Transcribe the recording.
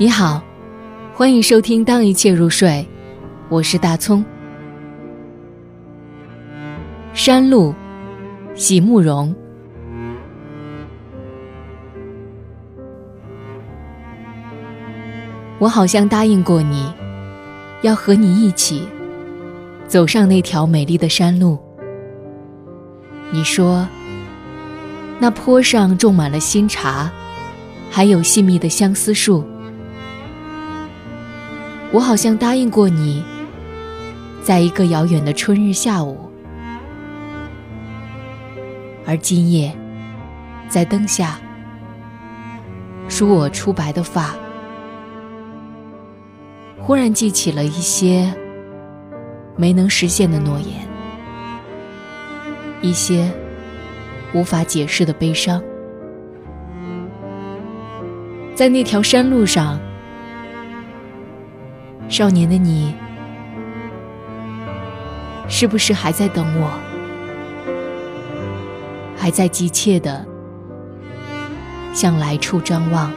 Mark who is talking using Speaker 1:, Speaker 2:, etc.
Speaker 1: 你好，欢迎收听《当一切入睡》，我是大葱。山路，席慕容。我好像答应过你，要和你一起走上那条美丽的山路。你说，那坡上种满了新茶，还有细密的相思树。我好像答应过你，在一个遥远的春日下午，而今夜，在灯下，梳我初白的发，忽然记起了一些没能实现的诺言，一些无法解释的悲伤，在那条山路上。少年的你，是不是还在等我？还在急切的向来处张望？